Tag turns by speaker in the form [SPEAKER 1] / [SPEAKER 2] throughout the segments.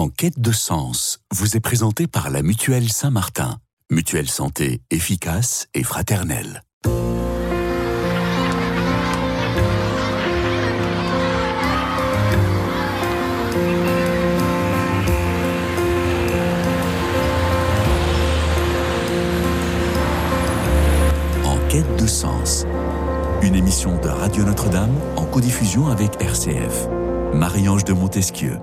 [SPEAKER 1] En quête de sens, vous est présenté par la Mutuelle Saint-Martin. Mutuelle santé efficace et fraternelle. En quête de sens. Une émission de Radio Notre-Dame en codiffusion avec RCF. Marie-Ange de Montesquieu.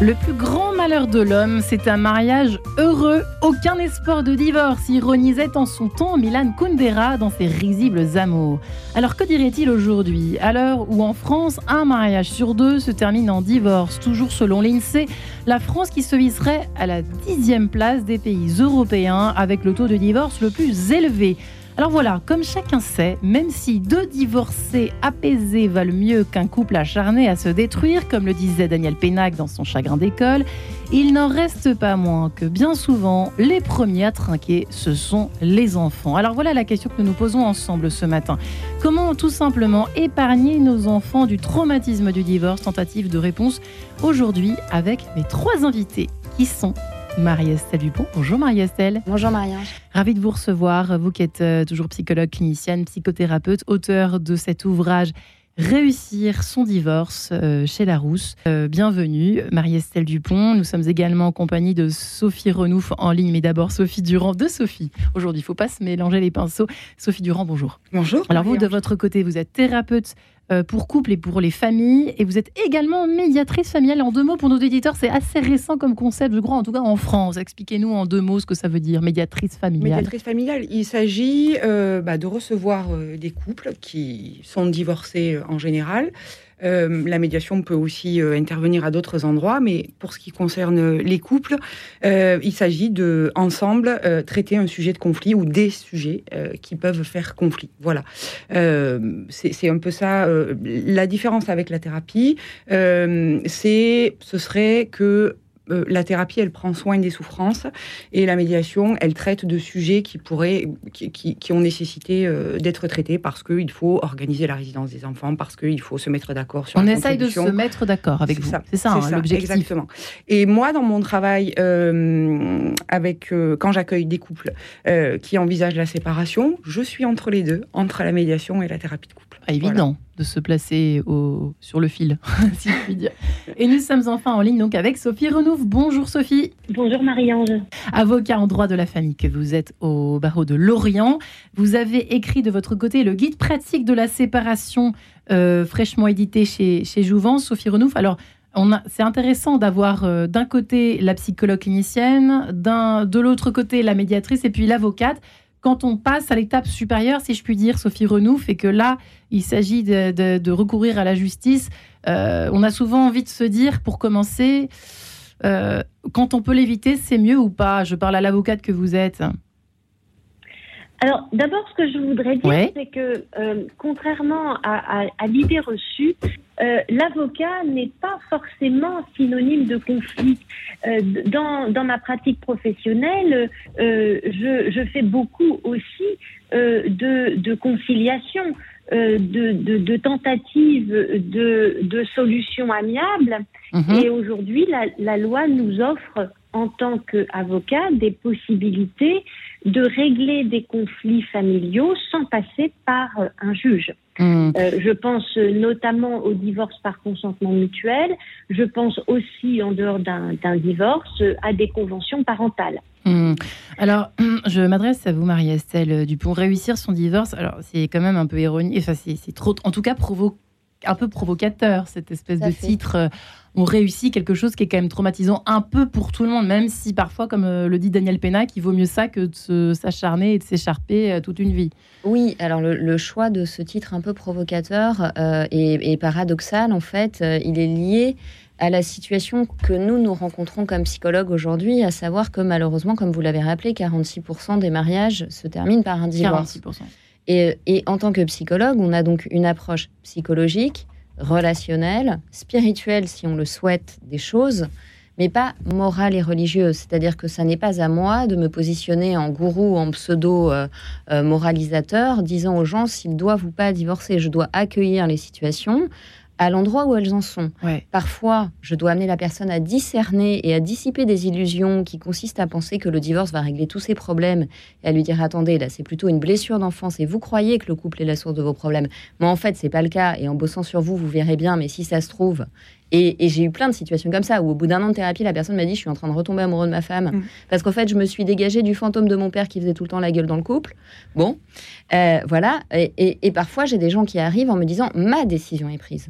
[SPEAKER 2] Le plus grand malheur de l'homme, c'est un mariage heureux. Aucun espoir de divorce, ironisait en son temps Milan Kundera dans ses risibles amours. Alors que dirait-il aujourd'hui, à l'heure où en France, un mariage sur deux se termine en divorce Toujours selon l'INSEE, la France qui se visserait à la dixième place des pays européens avec le taux de divorce le plus élevé. Alors voilà, comme chacun sait, même si deux divorcés apaisés valent mieux qu'un couple acharné à se détruire, comme le disait Daniel Pénac dans son chagrin d'école, il n'en reste pas moins que bien souvent, les premiers à trinquer, ce sont les enfants. Alors voilà la question que nous nous posons ensemble ce matin. Comment tout simplement épargner nos enfants du traumatisme du divorce? Tentative de réponse aujourd'hui avec mes trois invités qui sont Marie-Estelle Dupont. Bonjour Marie-Estelle.
[SPEAKER 3] Bonjour Marie-Ange.
[SPEAKER 2] Ravie de vous recevoir, vous qui êtes euh, toujours psychologue clinicienne, psychothérapeute, auteur de cet ouvrage Réussir son divorce euh, chez Larousse. Euh, bienvenue, Marie-Estelle Dupont. Nous sommes également en compagnie de Sophie Renouf en ligne, mais d'abord Sophie Durand de Sophie. Aujourd'hui, il ne faut pas se mélanger les pinceaux. Sophie Durand, bonjour.
[SPEAKER 3] Bonjour.
[SPEAKER 2] Alors vous, de votre côté, vous êtes thérapeute pour couple et pour les familles. Et vous êtes également médiatrice familiale. En deux mots, pour nos éditeurs, c'est assez récent comme concept, je crois, en tout cas en France. Expliquez-nous en deux mots ce que ça veut dire, médiatrice familiale.
[SPEAKER 3] Médiatrice familiale, il s'agit euh, bah, de recevoir euh, des couples qui sont divorcés en général. Euh, la médiation peut aussi euh, intervenir à d'autres endroits, mais pour ce qui concerne les couples, euh, il s'agit de ensemble traiter un sujet de conflit ou des sujets qui peuvent faire conflit. Voilà, c'est un peu ça. la différence avec la thérapie, c'est ce serait que euh, la thérapie, elle prend soin des souffrances et la médiation, elle traite de sujets qui pourraient, qui, ont nécessité euh, d'être traités parce qu'il faut organiser la résidence des enfants, parce qu'il faut se mettre d'accord sur.
[SPEAKER 2] On essaye de se mettre d'accord avec vous. C'est ça, hein, l'objectif.
[SPEAKER 3] Exactement. Et moi, dans mon travail, euh, avec quand j'accueille des couples qui envisagent la séparation, je suis entre les deux, entre la médiation et la thérapie de couple.
[SPEAKER 2] Pas évident de se placer au, sur le fil, si je puis dire. Et nous sommes enfin en ligne donc avec Sophie Renouf. Bonjour Sophie.
[SPEAKER 4] Bonjour Marie-Ange.
[SPEAKER 2] Avocat en droit de la famille que vous êtes au barreau de Lorient. Vous avez écrit de votre côté le guide pratique de la séparation euh, fraîchement édité chez, chez Jouvence, Sophie Renouf. Alors, c'est intéressant d'avoir euh, d'un côté la psychologue clinicienne, de l'autre côté la médiatrice et puis l'avocate quand on passe à l'étape supérieure, si je puis dire, Sophie Renouf, et que là, il s'agit de, recourir à la justice, euh, on a souvent envie de se dire, pour commencer, euh, quand on peut l'éviter, c'est mieux ou pas? Je parle à l'avocate que vous êtes.
[SPEAKER 4] Alors, d'abord, ce que je voudrais dire, c'est que, euh, contrairement à, l'idée reçue, euh, l'avocat n'est pas forcément synonyme de conflit. Euh, dans, dans, ma pratique professionnelle, je, je, fais beaucoup aussi de, de, conciliation, de, de, de, tentatives de, de solutions amiables. Mhm. Et aujourd'hui, la, la loi nous offre en tant qu'avocat des possibilités de régler des conflits familiaux sans passer par euh, un juge. Hmm. Euh, je pense notamment au divorce par consentement mutuel. Je pense aussi, en dehors d'un divorce, à des conventions parentales.
[SPEAKER 2] Hmm. Alors, je m'adresse à vous, Marie-Estelle Dupont. Réussir son divorce, alors c'est quand même un peu ironique, enfin c'est trop, en tout cas un peu provocateur, cette espèce de titre euh, on réussit quelque chose qui est quand même traumatisant un peu pour tout le monde, même si parfois, comme euh, le dit Daniel Pénac, il vaut mieux ça que de s'acharner et de s'écharper euh, toute une vie.
[SPEAKER 5] Oui, alors le, choix de ce titre un peu provocateur euh, et, paradoxal, en fait, il est lié à la situation que nous nous rencontrons comme psychologues aujourd'hui, à savoir que malheureusement, comme vous l'avez rappelé, 46% des mariages se terminent par un divorce. 46%. Et, et en tant que psychologue, on a donc une approche psychologique, relationnelle, spirituelle si on le souhaite, des choses, mais pas morale et religieuse. C'est-à-dire que ça n'est pas à moi de me positionner en gourou, en pseudo-moralisateur, euh, euh, disant aux gens s'ils doivent ou pas divorcer. Je dois accueillir les situations, à l'endroit où elles en sont. Parfois, je dois amener la personne à discerner et à dissiper des illusions qui consistent à penser que le divorce va régler tous ses problèmes et à lui dire attendez, là c'est plutôt une blessure d'enfance et vous croyez que le couple est la source de vos problèmes. Mais en fait, c'est pas le cas et en bossant sur vous, vous verrez bien, mais si ça se trouve, et, j'ai eu plein de situations comme ça où au bout d'un an de thérapie, la personne m'a dit je suis en train de retomber amoureux de ma femme mm. parce qu'en fait je me suis dégagée du fantôme de mon père qui faisait tout le temps la gueule dans le couple. Bon, euh, voilà. Et, et parfois j'ai des gens qui arrivent en me disant ma décision est prise.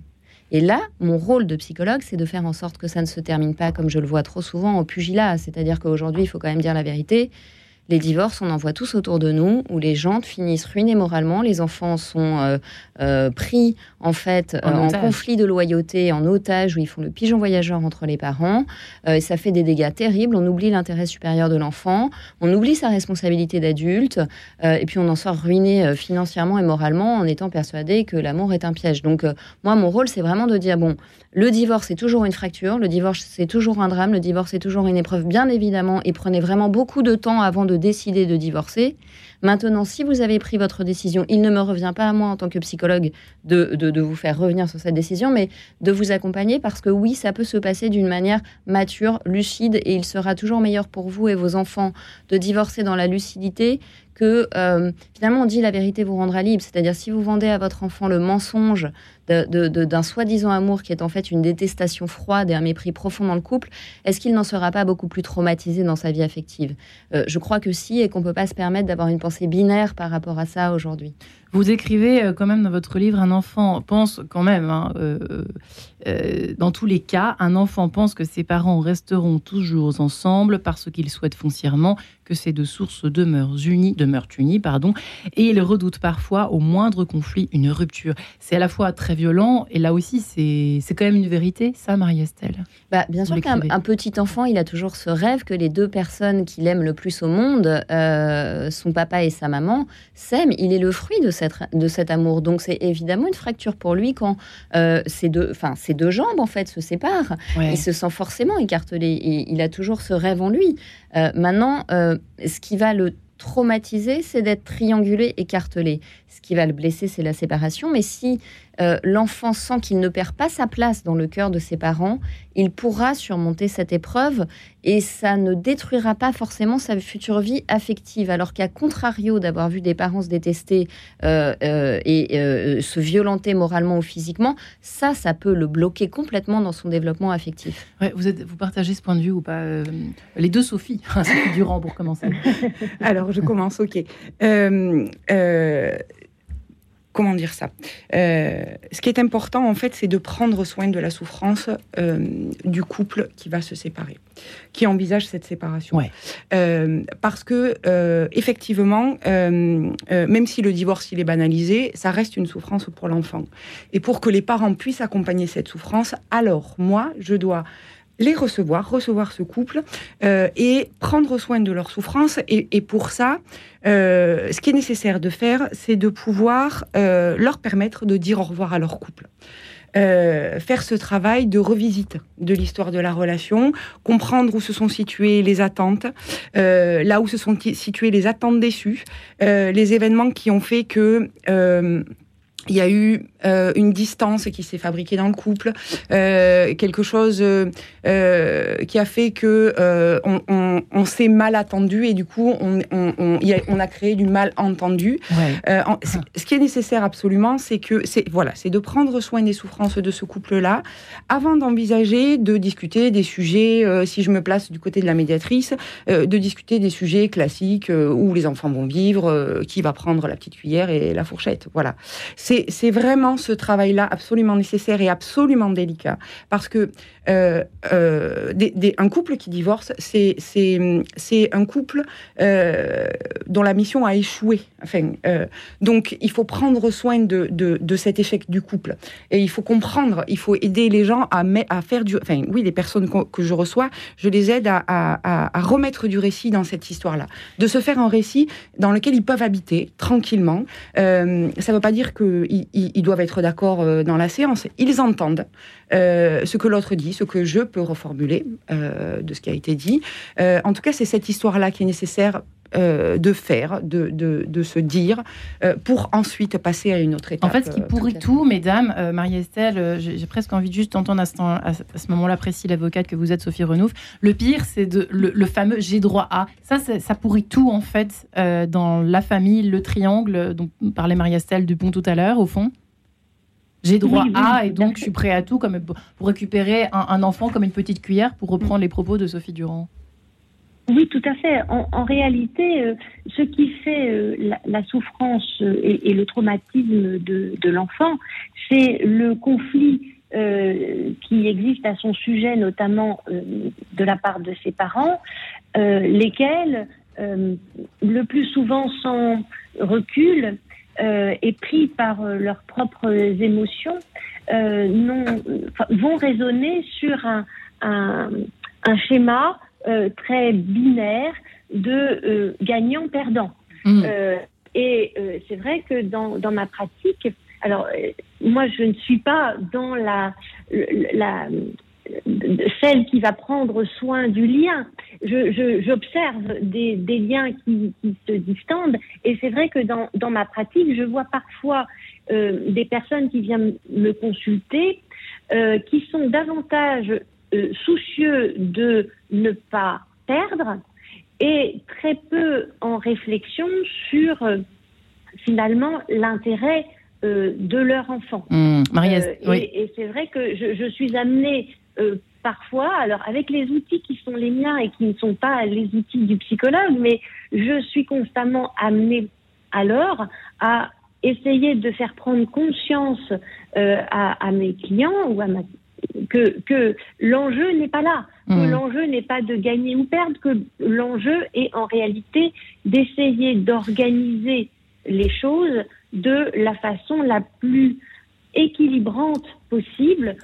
[SPEAKER 5] Et là, mon rôle de psychologue, c'est de faire en sorte que ça ne se termine pas comme je le vois trop souvent au pugilat. C'est-à-dire qu'aujourd'hui, il faut quand même dire la vérité les divorces, on en voit tous autour de nous, où les gens finissent ruinés moralement, les enfants sont euh, euh, pris en fait en, euh, conflit de loyauté, en otage, où ils font le pigeon voyageur entre les parents. et ça fait des dégâts terribles. On oublie l'intérêt supérieur de l'enfant, on oublie sa responsabilité d'adulte, et puis on en sort ruiné financièrement et moralement en étant persuadé que l'amour est un piège. Donc moi, mon rôle, c'est vraiment de dire bon, le divorce est toujours une fracture, le divorce c'est toujours un drame, le divorce est toujours une épreuve, bien évidemment, et prenez vraiment beaucoup de temps avant de décider de divorcer. Maintenant, si vous avez pris votre décision, il ne me revient pas à moi en tant que psychologue de, de, vous faire revenir sur cette décision, mais de vous accompagner parce que oui, ça peut se passer d'une manière mature, lucide, et il sera toujours meilleur pour vous et vos enfants de divorcer dans la lucidité que euh, finalement on dit la vérité vous rendra libre. C'est-à-dire si vous vendez à votre enfant le mensonge d'un soi-disant amour qui est en fait une détestation froide et un mépris profond dans le couple, est-ce qu'il n'en sera pas beaucoup plus traumatisé dans sa vie affective? Euh, Je crois que si et qu'on ne peut pas se permettre d'avoir une pensée binaire par rapport à ça aujourd'hui.
[SPEAKER 2] Vous écrivez euh, quand même dans votre livre, un enfant pense quand même, hein, euh, dans tous les cas, un enfant pense que ses parents resteront toujours ensemble parce qu'il souhaite foncièrement que ces deux sources demeurent unies, demeurent unies pardon, et il redoute parfois au moindre conflit une rupture. C'est à la fois très violent et là aussi c'est quand même une vérité, ça Marie-Estelle?
[SPEAKER 5] Bah, Bien sûr qu'un petit enfant, il a toujours ce rêve que les deux personnes qu'il aime le plus au monde, son papa et sa maman, s'aiment. Il est le fruit de de cet amour. Donc c'est évidemment une fracture pour lui quand euh, ces, deux, ces deux jambes en fait se séparent. Il se sent forcément écartelé et il a toujours ce rêve en lui. Euh, maintenant, euh, ce qui va le traumatiser, c'est d'être triangulé, écartelé. Ce qui va le blesser, c'est la séparation. Mais si euh, l'enfant sent qu'il ne perd pas sa place dans le cœur de ses parents, il pourra surmonter cette épreuve et ça ne détruira pas forcément sa future vie affective. Alors qu'à contrario d'avoir vu des parents se détester euh, euh, et se violenter moralement ou physiquement, ça, ça peut le bloquer complètement dans son développement affectif.
[SPEAKER 2] vous, êtes, vous partagez ce point de vue ou pas Les deux Sophie, Sophie Durand pour commencer.
[SPEAKER 3] Alors je commence, ok comment dire ça euh, Ce qui est important, en fait, c'est de prendre soin de la souffrance euh, du couple qui va se séparer, qui envisage cette séparation. Euh, parce que, effectivement, même si le divorce il est banalisé, ça reste une souffrance pour l'enfant. Et pour que les parents puissent accompagner cette souffrance, alors moi, je dois les recevoir, recevoir ce couple euh, et prendre soin de leur souffrance. Et, pour ça, euh, ce qui est nécessaire de faire, c'est de pouvoir euh, leur permettre de dire au revoir à leur couple. faire ce travail de revisite de l'histoire de la relation, comprendre où se sont situées les attentes, là où se sont situées les attentes déçues, les événements qui ont fait que il y a eu euh, une distance qui s'est fabriquée dans le couple, euh, quelque chose euh, qui a fait que on, s'est mal attendu et du coup on, a, créé du mal entendu. ce qui est nécessaire absolument, c'est que c'est voilà, c'est de prendre soin des souffrances de ce couple-là avant d'envisager de discuter des sujets. si je me place du côté de la médiatrice, de discuter des sujets classiques où les enfants vont vivre, qui va prendre la petite cuillère et la fourchette. Voilà, c'est vraiment ce travail-là absolument nécessaire et absolument délicat. Parce que euh, euh, un couple qui divorce, c'est un couple euh, dont la mission a échoué. Donc, il faut prendre soin de, cet échec du couple. Et il faut comprendre, il faut aider les gens à, faire du... Enfin, oui, les personnes que je reçois, je les aide à, à, remettre du récit dans cette histoire-là. De se faire un récit dans lequel ils peuvent habiter tranquillement. ça ne veut pas dire qu'ils ils doivent être d'accord dans la séance. Ils entendent. Euh, ce que l'autre dit, ce que je peux reformuler euh, de ce qui a été dit. Euh, en tout cas, c'est cette histoire-là qui est nécessaire de faire, de, de, se dire, pour ensuite passer à une autre étape.
[SPEAKER 2] En fait, ce qui pourrit tout, mesdames, Marie-Estelle, j'ai presque envie de juste entendre à ce, à ce moment-là précis l'avocate que vous êtes, Sophie Renouf. Le pire, c'est le, le, fameux j'ai droit à. Ça, ça pourrit tout, en fait, dans la famille, le triangle dont parlait Marie-Estelle Dupont tout à l'heure, au fond. J'ai droit à, et donc je suis prêt à tout comme pour récupérer un, enfant comme une petite cuillère, pour reprendre les propos de Sophie Durand.
[SPEAKER 4] Oui, tout à fait. En, réalité, euh, ce qui fait euh, la, souffrance euh, et, le traumatisme de, l'enfant, c'est le conflit qui existe à son sujet, notamment de la part de ses parents, lesquels, le plus souvent sans recul, et pris par leurs propres émotions, vont raisonner sur un, un, un schéma très binaire de gagnant-perdant. Mmh. et c'est vrai que dans, dans ma pratique, alors moi je ne suis pas dans la, la celle qui va prendre soin du lien. J'observe je, des, des, liens qui, qui, se distendent et c'est vrai que dans, dans, ma pratique, je vois parfois euh, des personnes qui viennent me consulter euh, qui sont davantage euh, soucieux de ne pas perdre et très peu en réflexion sur euh, finalement l'intérêt euh, de leur enfant.
[SPEAKER 2] Mmh,
[SPEAKER 4] oui. Et, et c'est vrai que je, je suis amenée euh, parfois, alors avec les outils qui sont les miens et qui ne sont pas les outils du psychologue, mais je suis constamment amenée alors à essayer de faire prendre conscience euh, à, mes clients ou à ma, que, que l'enjeu n'est pas là, que mmh. l'enjeu n'est pas de gagner ou perdre, que l'enjeu est en réalité d'essayer d'organiser les choses de la façon la plus équilibrante possible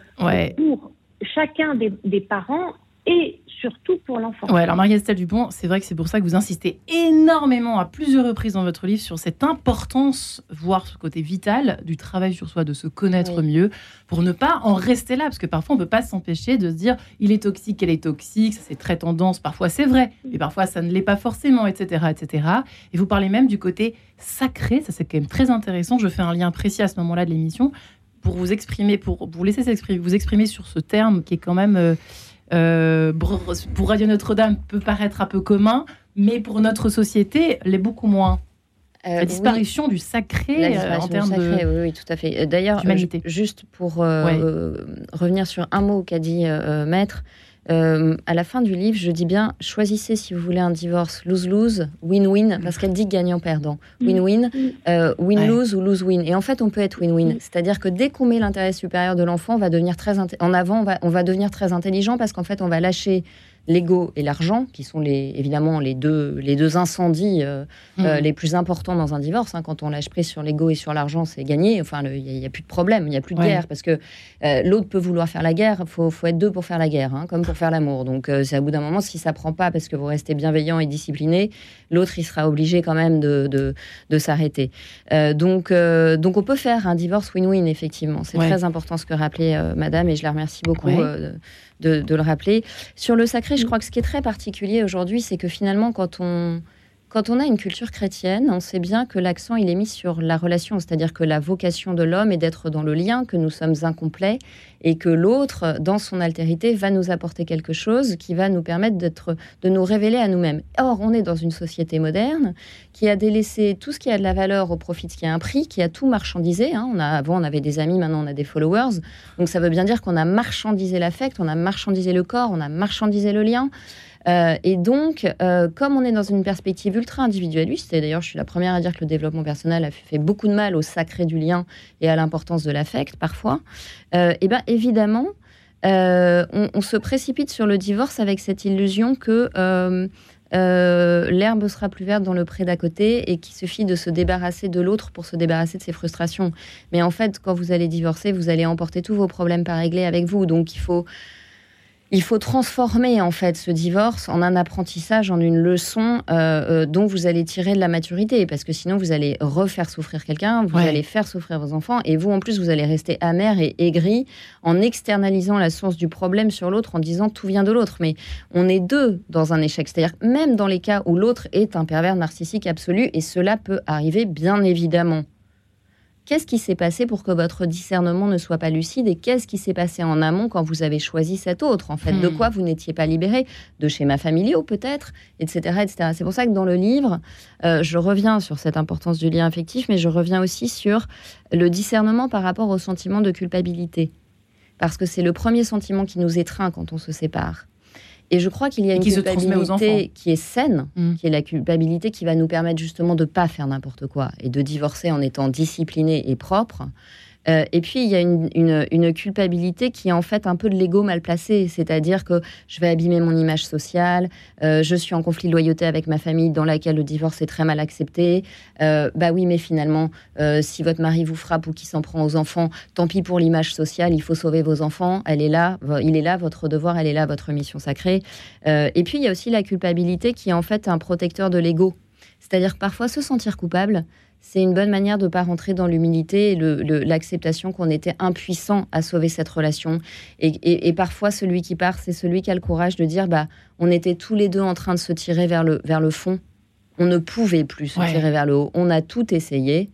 [SPEAKER 4] pour chacun des, parents et surtout pour l'enfant.
[SPEAKER 2] Ouais, alors Marie-Estelle Dupont, c'est vrai que c'est pour ça que vous insistez énormément à plusieurs reprises dans votre livre sur cette importance, voire ce côté vital du travail sur soi, de se connaître mieux, pour ne pas en rester là, parce que parfois on ne peut pas s'empêcher de se dire il est toxique, elle est toxique, c'est très tendance, parfois c'est vrai, mais parfois ça ne l'est pas forcément, etc., etc. Et vous parlez même du côté sacré, ça c'est quand même très intéressant. Je fais un lien précis à ce moment-là de l'émission pour vous exprimer, pour vous laisser vous exprimer sur ce terme qui est quand même, euh, euh, pour Radio Notre-Dame, peut paraître un peu commun, mais pour notre société, l'est beaucoup moins. Euh, la disparition du sacré en termes
[SPEAKER 5] de oui, oui, tout à fait. D'ailleurs, juste pour revenir sur un mot qu'a dit Maître, euh, à la fin du livre, je dis bien choisissez si vous voulez un divorce lose-lose, win-win, parce qu'elle dit gagnant-perdant. Mm. Win-win, mm. euh, win-lose ou lose-win. Et en fait, on peut être win-win. Mm. C'est-à-dire que dès qu'on met l'intérêt supérieur de l'enfant, on va devenir très en avant, on va, on va devenir très intelligent parce qu'en fait, on va lâcher l'ego et l'argent, qui sont les, évidemment les deux, les deux incendies euh, euh, mmh. les plus importants dans un divorce. Hein. Quand on lâche prise sur l'ego et sur l'argent, c'est gagné. Enfin, il n'y a, plus de problème, il n'y a plus de guerre, parce que euh, l'autre peut vouloir faire la guerre, il faut, faut, être deux pour faire la guerre, hein, comme pour faire l'amour. Donc, c'est à bout d'un moment, si ça prend pas parce que vous restez bienveillant et discipliné, l'autre, il sera obligé quand même de, de, s'arrêter. donc, donc, on peut faire un divorce win-win, effectivement. C'est très important ce que rappelait Madame, et je la remercie beaucoup de, le rappeler. Sur le sacré, je crois que ce qui est très particulier aujourd'hui, c'est que finalement, quand on, quand on a une culture chrétienne, on sait bien que l'accent il est mis sur la relation, c'est-à-dire que la vocation de l'homme est d'être dans le lien, que nous sommes incomplets et que l'autre, dans son altérité, va nous apporter quelque chose qui va nous permettre de nous révéler à nous-mêmes. Or, on est dans une société moderne qui a délaissé tout ce qui a de la valeur au profit de ce qui a un prix, qui a tout marchandisé. Hein. On a, avant, on avait des amis, maintenant on a des followers. Donc ça veut bien dire qu'on a marchandisé l'affect, on a marchandisé le corps, on a marchandisé le lien. Euh, et donc, euh, comme on est dans une perspective ultra individualiste, et d'ailleurs je suis la première à dire que le développement personnel a fait beaucoup de mal au sacré du lien et à l'importance de l'affect parfois, euh, et bien évidemment, on, se précipite sur le divorce avec cette illusion que l'herbe sera plus verte dans le pré d'à côté et qu'il suffit de se débarrasser de l'autre pour se débarrasser de ses frustrations. Mais en fait, quand vous allez divorcer, vous allez emporter tous vos problèmes pas réglés avec vous. Donc il faut il faut transformer en fait ce divorce en un apprentissage, en une leçon euh, euh, dont vous allez tirer de la maturité, parce que sinon vous allez refaire souffrir quelqu'un, vous allez faire souffrir vos enfants, et vous en plus vous allez rester amer et aigri en externalisant la source du problème sur l'autre, en disant tout vient de l'autre. Mais on est deux dans un échec, c'est-à-dire même dans les cas où l'autre est un pervers narcissique absolu, et cela peut arriver bien évidemment. Qu'est-ce qui s'est passé pour que votre discernement ne soit pas lucide et qu'est-ce qui s'est passé en amont quand vous avez choisi cet autre En fait, de hmm. quoi vous n'étiez pas libéré? De schémas familiaux peut-être, etc., etc. C'est pour ça que dans le livre, euh, je reviens sur cette importance du lien affectif, mais je reviens aussi sur le discernement par rapport au sentiment de culpabilité, parce que c'est le premier sentiment qui nous étreint quand on se sépare. Et je crois qu'il y a une culpabilité qui est saine, mm. qui est la culpabilité qui va nous permettre justement de ne pas faire n'importe quoi et de divorcer en étant discipliné et propre. Euh, et puis, il y a une, culpabilité qui est en fait un peu de l'ego mal placé, c'est-à-dire que je vais abîmer mon image sociale, euh, je suis en conflit de loyauté avec ma famille dans laquelle le divorce est très mal accepté. Euh, bah oui, mais finalement, si votre mari vous frappe ou qui s'en prend aux enfants, tant pis pour l'image sociale, il faut sauver vos enfants, elle est là, il est là, votre devoir, elle est là, votre mission sacrée. et puis, il y a aussi la culpabilité qui est en fait un protecteur de l'ego. C'est-à-dire parfois se sentir coupable, c'est une bonne manière de ne pas rentrer dans l'humilité et l'acceptation qu'on était impuissant à sauver cette relation. Et, parfois, celui qui part, c'est celui qui a le courage de dire bah, on était tous les deux en train de se tirer vers le, vers le fond. On ne pouvait plus se tirer vers le haut. On a tout essayé.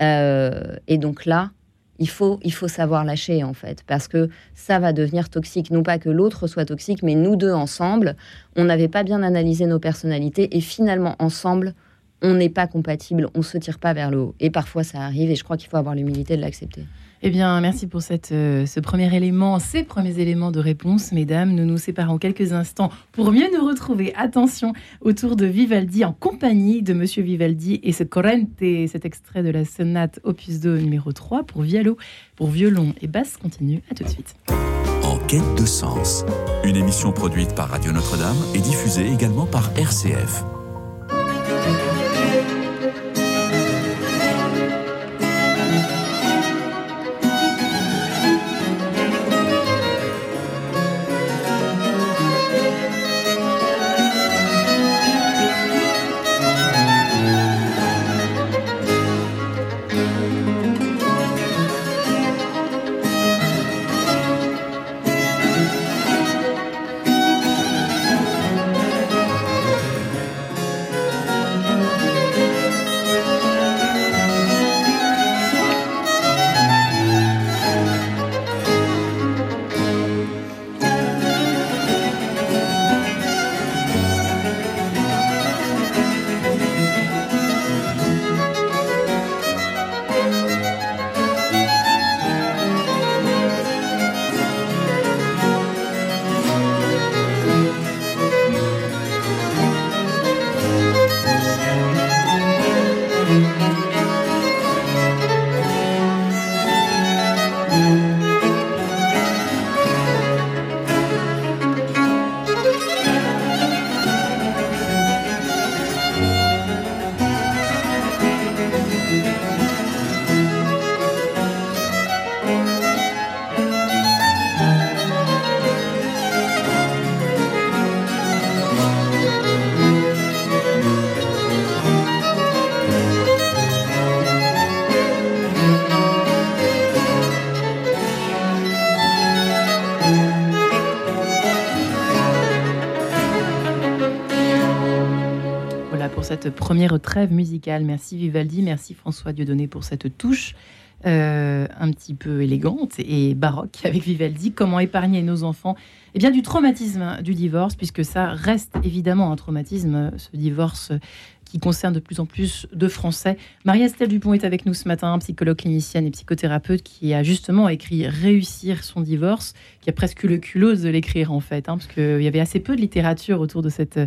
[SPEAKER 5] Euh, et donc là, il faut, il faut savoir lâcher, en fait, parce que ça va devenir toxique. Non pas que l'autre soit toxique, mais nous deux ensemble, on n'avait pas bien analysé nos personnalités et finalement, ensemble, on n'est pas compatible, on se tire pas vers le haut. Et parfois ça arrive et je crois qu'il faut avoir l'humilité de l'accepter.
[SPEAKER 2] Eh bien, merci pour cette, euh, ce premier élément, ces premiers éléments de réponse, mesdames. Nous nous séparons quelques instants pour mieux nous retrouver. Attention, autour de Vivaldi, en compagnie de Monsieur Vivaldi et ce Corrente, cet extrait de la sonate opus 2 numéro 3 pour violon, pour violon et basse continue. À tout de suite.
[SPEAKER 1] En quête de sens, une émission produite par Radio Notre-Dame et diffusée également par RCF.
[SPEAKER 2] Première trêve musicale. Merci Vivaldi, merci François Dieudonné pour cette touche euh, un petit peu élégante et baroque avec Vivaldi. Comment épargner nos enfants? Eh bien, du traumatisme du divorce, puisque ça reste évidemment un traumatisme, ce divorce qui concerne de plus en plus de Français. Marie-Estelle Dupont est avec nous ce matin, psychologue clinicienne et psychothérapeute, qui a justement écrit Réussir son divorce, qui a presque eu le culot de l'écrire en fait, hein, parce qu'il y avait assez peu de littérature autour de cette,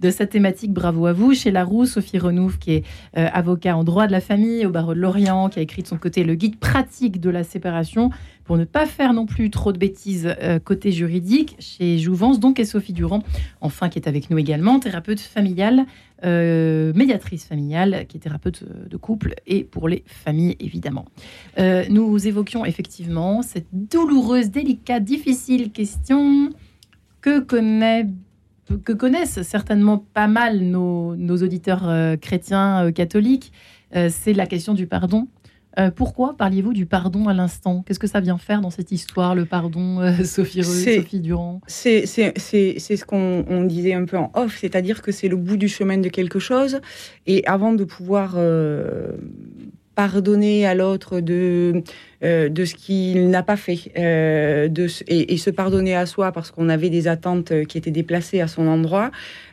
[SPEAKER 2] de thématique. Bravo à vous. Chez Laroux, Sophie Renouf, qui est euh, avocat en droit de la famille au barreau de Lorient, qui a écrit de son côté le guide pratique de la séparation pour ne pas faire non plus trop de bêtises euh, côté juridique chez Jouvence, donc et Sophie Durand, enfin qui est avec nous également, thérapeute familiale, euh, médiatrice familiale, qui est thérapeute de couple et pour les familles évidemment. Euh, nous évoquions effectivement cette douloureuse, délicate, difficile question. que, connaissent certainement pas mal nos, auditeurs euh, chrétiens euh, catholiques, c'est la question du pardon. Pourquoi parliez-vous du pardon à l'instant? Qu'est-ce que ça vient faire dans cette histoire, le pardon, Sophie, Sophie Durand?
[SPEAKER 3] C'est ce qu'on disait un peu en off, c'est-à-dire que c'est le bout du chemin de quelque chose. Et avant de pouvoir pardonner à l'autre de, euh, de ce qu'il n'a pas fait euh, de, et, se pardonner à soi parce qu'on avait des attentes qui étaient déplacées à son endroit,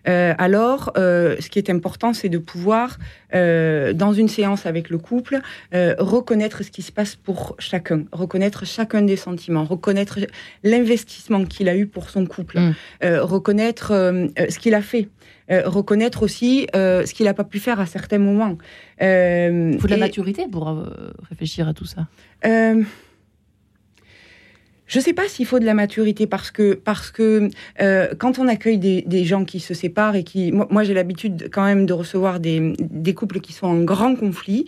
[SPEAKER 3] euh, alors ce qui est important, c'est de pouvoir, dans une séance avec le couple, reconnaître ce qui se passe pour chacun, reconnaître chacun des sentiments, reconnaître l'investissement qu'il a eu pour son couple, mm. reconnaître ce qu'il a fait. reconnaître aussi ce qu'il n'a pas pu faire à certains moments.
[SPEAKER 2] Il faut de la maturité pour réfléchir à tout ça. Euh,
[SPEAKER 3] je ne sais pas s'il faut de la maturité parce que, parce que euh, quand on accueille des, gens qui se séparent et qui... Moi, j'ai l'habitude quand même de recevoir des, des, couples qui sont en grand conflit.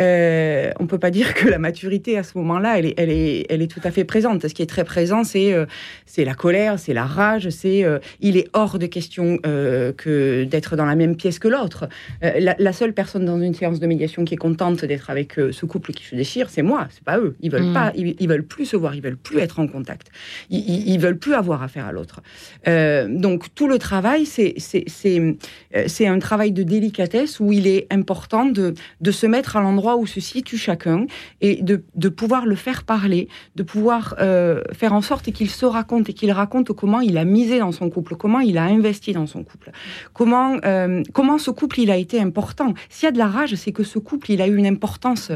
[SPEAKER 3] Euh, on peut pas dire que la maturité à ce moment-là, elle est, elle, est, elle est tout à fait présente. Ce qui est très présent, c'est euh, c'est la colère, c'est la rage, c'est euh, il est hors de question que d'être dans la même pièce que l'autre. La, seule personne dans une séance de médiation qui est contente d'être avec ce couple qui se déchire, c'est moi, c'est pas eux. Ils veulent mm. pas, ils, veulent plus se voir, ils veulent plus être en contact, ils, ils, veulent plus avoir affaire à l'autre. donc tout le travail, c'est c'est c'est un travail de délicatesse où il est important de de se mettre à l'endroit où se situe chacun et de, de pouvoir le faire parler, de pouvoir euh, faire en sorte qu'il se raconte et qu'il raconte comment il a misé dans son couple, comment il a investi dans son couple, comment, euh, comment ce couple il a été important. S'il y a de la rage, c'est que ce couple il a eu une importance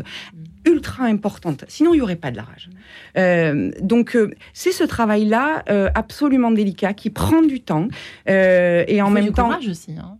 [SPEAKER 3] ultra importante. Sinon, il n'y aurait pas de la rage. Euh, donc, c'est ce travail-là absolument délicat qui prend du temps
[SPEAKER 2] et en même temps. Courage aussi. Hein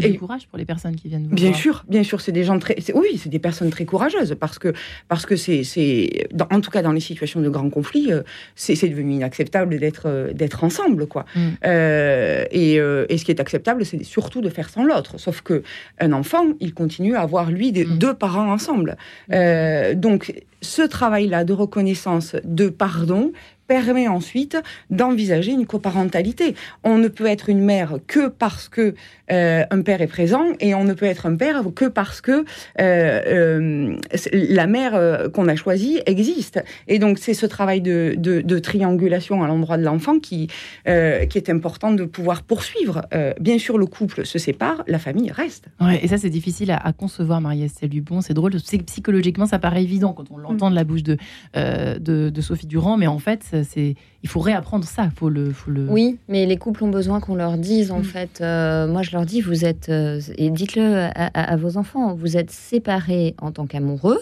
[SPEAKER 2] du courage pour les personnes qui viennent vous
[SPEAKER 3] bien sûr, bien sûr, c'est des gens très, oui, c'est des personnes très courageuses parce que parce que c'est c'est en tout cas dans les situations de grands conflits, euh, c'est devenu inacceptable d'être euh, d'être ensemble quoi. Mm. Euh, et, et, ce qui est acceptable, c'est surtout de faire sans l'autre. Sauf que un enfant, il continue à avoir lui des, mm. deux parents ensemble. Mm. donc ce travail-là de reconnaissance, de pardon, permet ensuite d'envisager une coparentalité. On ne peut être une mère que parce que euh, un père est présent et on ne peut être un père que parce que euh, euh, la mère qu'on a choisie existe. Et donc c'est ce travail de, de, triangulation à l'endroit de l'enfant qui, qui est important de pouvoir poursuivre. bien sûr, le couple se sépare, la famille reste.
[SPEAKER 2] Ouais, et ça c'est difficile à, concevoir, Marie-Estelle Dubon. C'est drôle, psychologiquement ça paraît évident quand on l'entend de la bouche de, de, de Sophie Durand, mais en fait c'est il faut réapprendre ça. Faut le, faut le...
[SPEAKER 5] Oui, mais les couples ont besoin qu'on leur dise, en mm. fait. Euh, moi, je leur dis, vous êtes, euh, et dites-le à, vos enfants, vous êtes séparés en tant qu'amoureux,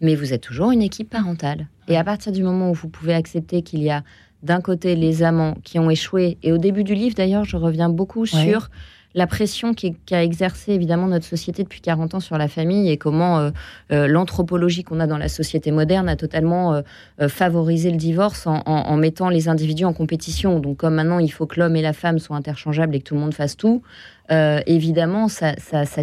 [SPEAKER 5] mais vous êtes toujours une équipe parentale. Et à partir du moment où vous pouvez accepter qu'il y a d'un côté les amants qui ont échoué, et au début du livre, d'ailleurs, je reviens beaucoup sur la pression qu'a exercé évidemment notre société depuis 40 ans sur la famille et comment euh, euh, l'anthropologie qu'on a dans la société moderne a totalement euh, favorisé le divorce en, mettant les individus en compétition. Donc comme maintenant il faut que l'homme et la femme soient interchangeables et que tout le monde fasse tout, euh, évidemment, ça,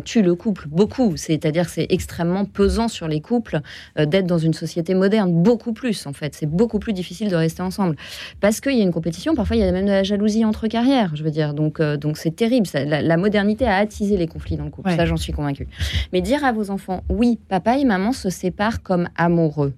[SPEAKER 5] tue le couple beaucoup. C'est-à-dire que c'est extrêmement pesant sur les couples euh, d'être dans une société moderne, beaucoup plus en fait. C'est beaucoup plus difficile de rester ensemble parce qu'il y a une compétition. Parfois, il y a même de la jalousie entre carrières. Je veux dire, donc euh, donc c'est terrible. la, modernité a attisé les conflits dans le couple. Ça, j'en suis convaincue. Mais dire à vos enfants, oui, papa et maman se séparent comme amoureux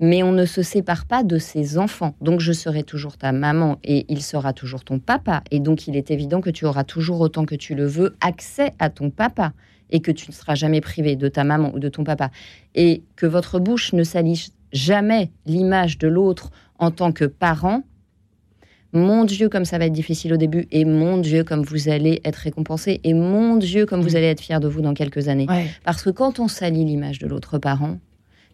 [SPEAKER 5] mais on ne se sépare pas de ses enfants. Donc je serai toujours ta maman et il sera toujours ton papa. Et donc il est évident que tu auras toujours autant que tu le veux accès à ton papa et que tu ne seras jamais privé de ta maman ou de ton papa. Et que votre bouche ne saliche jamais l'image de l'autre en tant que parent. Mon Dieu, comme ça va être difficile au début, et mon Dieu, comme vous allez être récompensé, et mon Dieu, comme vous mm. allez être fier de vous dans quelques années. Parce que quand on salit l'image de l'autre parent,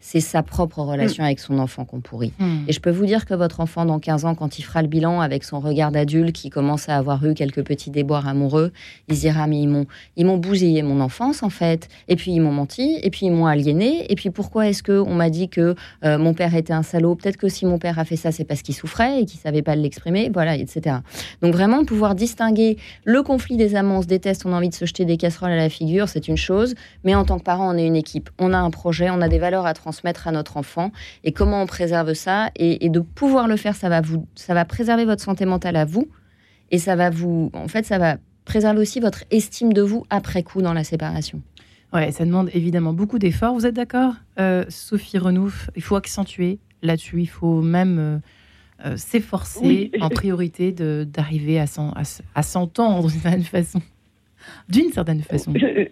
[SPEAKER 5] c'est sa propre relation mm. avec son enfant qu'on pourrit. Mm. Et je peux vous dire que votre enfant, dans 15 ans, quand il fera le bilan avec son regard d'adulte qui commence à avoir eu quelques petits déboires amoureux, il se dira Mais ils m'ont, ils m'ont bousillé mon enfance, en fait. Et puis ils m'ont menti, et puis ils m'ont aliéné. Et puis pourquoi est-ce qu'on m'a dit que euh, mon père était un salaud? Peut-être que si mon père a fait ça, c'est parce qu'il souffrait et qu'il savait pas l'exprimer, voilà, etc. Donc vraiment, pouvoir distinguer le conflit des amants, on se déteste, on a envie de se jeter des casseroles à la figure, c'est une chose. Mais en tant que parent, on est une équipe. On a un projet, on a des valeurs à transmettre à notre enfant et comment on préserve ça et, de pouvoir le faire, ça va vous, ça va préserver votre santé mentale à vous et ça va vous, en fait, ça va préserver aussi votre estime de vous après coup dans la séparation.
[SPEAKER 2] Ouais, ça demande évidemment beaucoup d'efforts. Vous êtes d'accord, euh, Sophie Renouf? Il faut accentuer là-dessus. Il faut même euh, euh, s'efforcer en priorité d'arriver à s'entendre d'une certaine façon. D'une certaine façon.
[SPEAKER 4] Je,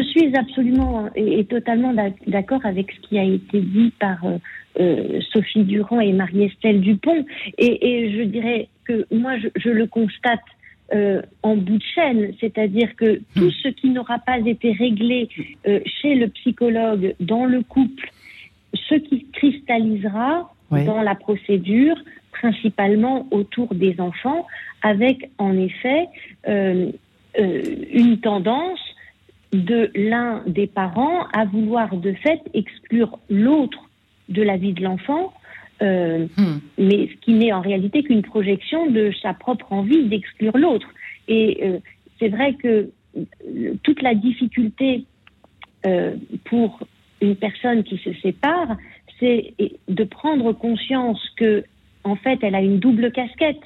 [SPEAKER 4] suis absolument et, totalement d'accord avec ce qui a été dit par Sophie Durand et Marie-Estelle Dupont. Et, je dirais que moi, je le constate euh, en bout de chaîne, c'est-à-dire que tout ce qui n'aura pas été réglé euh, chez le psychologue dans le couple, ce qui cristallisera dans la procédure, principalement autour des enfants, avec en effet euh, une tendance de l'un des parents à vouloir de fait exclure l'autre de la vie de l'enfant euh, hmm. mais ce qui n'est en réalité qu'une projection de sa propre envie d'exclure l'autre. Et euh, c'est vrai que euh, toute la difficulté pour une personne qui se sépare, c'est de prendre conscience que, en fait, elle a une double casquette.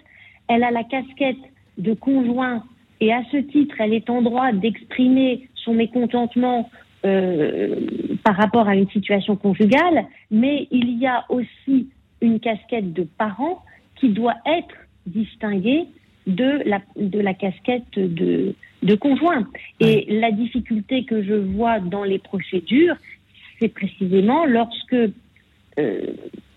[SPEAKER 4] Elle a la casquette de conjoint et à ce titre, elle est en droit d'exprimer son mécontentement par rapport à une situation conjugale, mais il y a aussi une casquette de parent qui doit être distinguée de la, de la casquette de, de conjoint. Et la difficulté que je vois dans les procédures, c'est précisément lorsque euh,